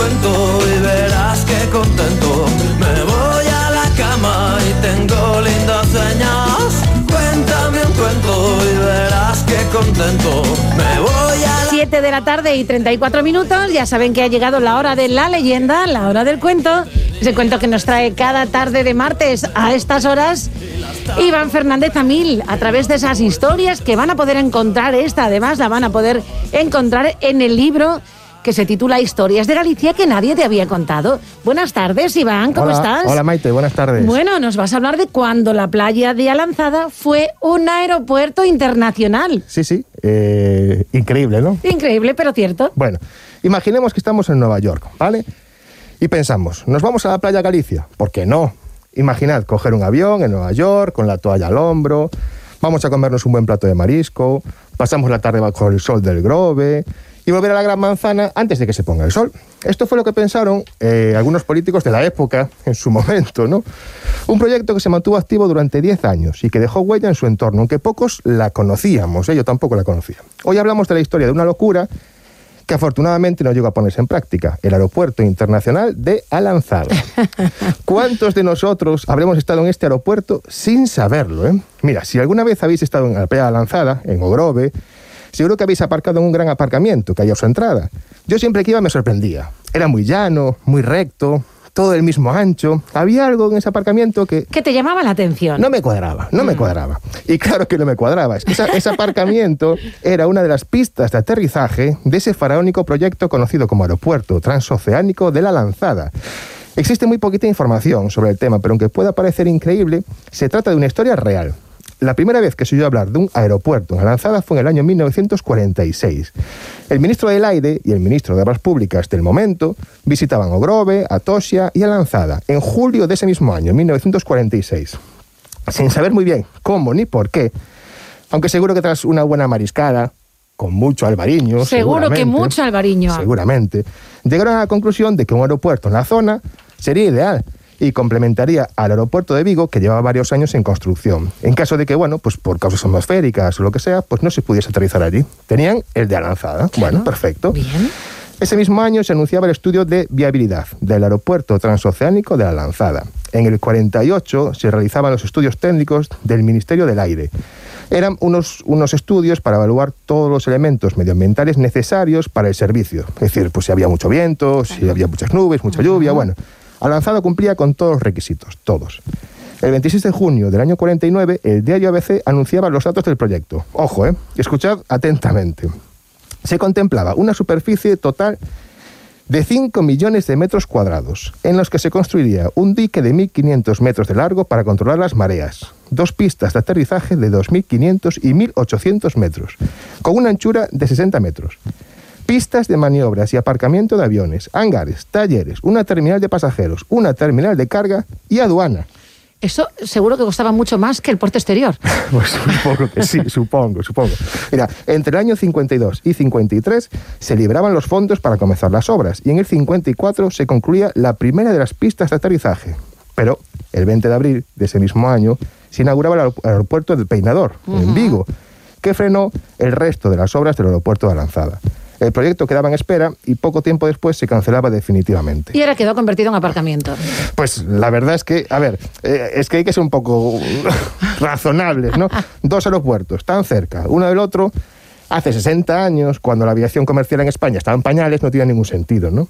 cuento y verás que contento. Me voy a la cama y tengo lindas señas. Cuéntame un cuento y verás que contento. Me voy a 7 de la tarde y 34 minutos. Ya saben que ha llegado la hora de la leyenda, la hora del cuento. Ese cuento que nos trae cada tarde de martes a estas horas Iván Fernández Amil a través de esas historias que van a poder encontrar. Esta además la van a poder encontrar en el libro que se titula Historias de Galicia que nadie te había contado. Buenas tardes, Iván, ¿cómo Hola, estás? Hola Maite, buenas tardes. Bueno, nos vas a hablar de cuando la playa de Alanzada fue un aeropuerto internacional. Sí, sí, eh, increíble, ¿no? Increíble, pero cierto. Bueno, imaginemos que estamos en Nueva York, ¿vale? Y pensamos, ¿nos vamos a la playa Galicia? ¿Por qué no? Imaginad coger un avión en Nueva York con la toalla al hombro, vamos a comernos un buen plato de marisco, pasamos la tarde bajo el sol del Grove y volver a la Gran Manzana antes de que se ponga el sol. Esto fue lo que pensaron eh, algunos políticos de la época en su momento, ¿no? Un proyecto que se mantuvo activo durante 10 años y que dejó huella en su entorno, aunque pocos la conocíamos, ¿eh? yo tampoco la conocía. Hoy hablamos de la historia de una locura que afortunadamente no llegó a ponerse en práctica, el Aeropuerto Internacional de Alanzada. ¿Cuántos de nosotros habremos estado en este aeropuerto sin saberlo? eh? Mira, si alguna vez habéis estado en la playa de Alanzada, en Ogrove, seguro que habéis aparcado en un gran aparcamiento que hay a su entrada. Yo siempre que iba me sorprendía. Era muy llano, muy recto, todo del mismo ancho. Había algo en ese aparcamiento que ¿Qué te llamaba la atención? no me cuadraba, no me cuadraba. Y claro que no me cuadraba. Que esa- ese aparcamiento era una de las pistas de aterrizaje de ese faraónico proyecto conocido como Aeropuerto Transoceánico de la Lanzada. Existe muy poquita información sobre el tema, pero aunque pueda parecer increíble, se trata de una historia real. La primera vez que se oyó hablar de un aeropuerto en la Lanzada fue en el año 1946. El ministro del Aire y el ministro de Obras Públicas del momento visitaban Ogrove, Atosia y Alanzada en julio de ese mismo año, 1946 sin saber muy bien cómo ni por qué, aunque seguro que tras una buena mariscada, con mucho albariño, Seguro que mucho albariño. seguramente, llegaron a la conclusión de que un aeropuerto en la zona sería ideal y complementaría al aeropuerto de Vigo que llevaba varios años en construcción. En caso de que, bueno, pues por causas atmosféricas o lo que sea, pues no se pudiese aterrizar allí. Tenían el de Alanzada. Bueno, perfecto. Bien. Ese mismo año se anunciaba el estudio de viabilidad del aeropuerto transoceánico de la Lanzada. En el 48 se realizaban los estudios técnicos del Ministerio del Aire. Eran unos, unos estudios para evaluar todos los elementos medioambientales necesarios para el servicio. Es decir, pues si había mucho viento, si había muchas nubes, mucha lluvia, bueno. Alanzada cumplía con todos los requisitos, todos. El 26 de junio del año 49, el diario ABC anunciaba los datos del proyecto. Ojo, ¿eh? Escuchad atentamente se contemplaba una superficie total de 5 millones de metros cuadrados, en los que se construiría un dique de 1.500 metros de largo para controlar las mareas, dos pistas de aterrizaje de 2.500 y 1.800 metros, con una anchura de 60 metros, pistas de maniobras y aparcamiento de aviones, hangares, talleres, una terminal de pasajeros, una terminal de carga y aduana. Eso seguro que costaba mucho más que el puerto exterior. Pues supongo que sí, supongo, supongo. Mira, entre el año 52 y 53 se libraban los fondos para comenzar las obras y en el 54 se concluía la primera de las pistas de aterrizaje. Pero el 20 de abril de ese mismo año se inauguraba el aer- aeropuerto del Peinador, en Vigo, que frenó el resto de las obras del aeropuerto de Alanzada. El proyecto quedaba en espera y poco tiempo después se cancelaba definitivamente. Y ahora quedó convertido en aparcamiento. Pues la verdad es que, a ver, eh, es que hay que ser un poco razonables, ¿no? Dos aeropuertos tan cerca, uno del otro, hace 60 años, cuando la aviación comercial en España estaba en pañales, no tenía ningún sentido, ¿no?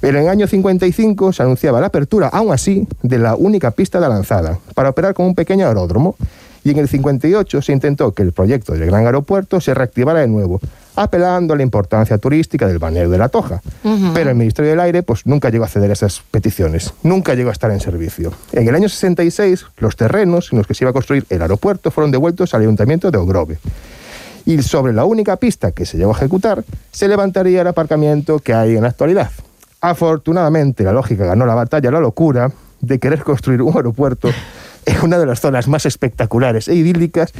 Pero en el año 55 se anunciaba la apertura, aún así, de la única pista de lanzada, para operar como un pequeño aeródromo. Y en el 58 se intentó que el proyecto del gran aeropuerto se reactivara de nuevo, apelando a la importancia turística del balneario de la Toja. Pero el Ministerio del Aire pues, nunca llegó a ceder a esas peticiones, nunca llegó a estar en servicio. En el año 66, los terrenos en los que se iba a construir el aeropuerto fueron devueltos al Ayuntamiento de Ogrove. Y sobre la única pista que se llegó a ejecutar, se levantaría el aparcamiento que hay en la actualidad. Afortunadamente, la lógica ganó la batalla a la locura de querer construir un aeropuerto en una de las zonas más espectaculares e idílicas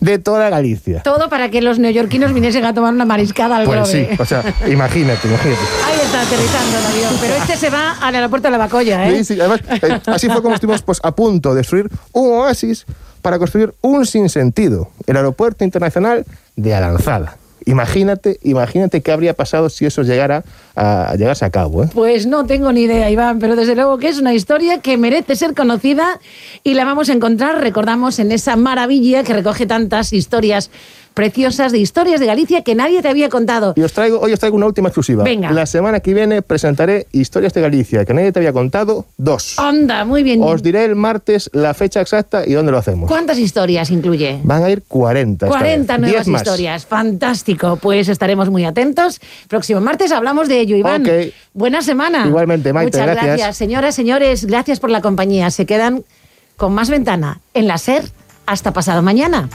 de toda Galicia. Todo para que los neoyorquinos viniesen a tomar una mariscada al Pues sí, o sea, imagínate, imagínate. Ahí está aterrizando el avión. Pero este se va al aeropuerto de la Bacoya, ¿eh? Sí, sí, además, eh, así fue como estuvimos pues, a punto de destruir un oasis para construir un sinsentido, el Aeropuerto Internacional de Alanzada. Imagínate, imagínate qué habría pasado si eso llegara a, a llegarse a cabo. ¿eh? Pues no tengo ni idea, Iván, pero desde luego que es una historia que merece ser conocida y la vamos a encontrar, recordamos, en esa maravilla que recoge tantas historias preciosas de historias de Galicia que nadie te había contado. Y os traigo, hoy os traigo una última exclusiva. Venga. La semana que viene presentaré historias de Galicia que nadie te había contado, dos. Anda, muy bien. Os diré el martes la fecha exacta y dónde lo hacemos. ¿Cuántas historias incluye? Van a ir 40. esta 40 vez. nuevas 10 más. historias. Fantástico. Pues estaremos muy atentos. Próximo martes hablamos de ello, Iván. Ok. Buena semana. Igualmente, Maite, Muchas gracias. gracias. Señoras, señores, gracias por la compañía. Se quedan con más ventana en la SER hasta pasado mañana.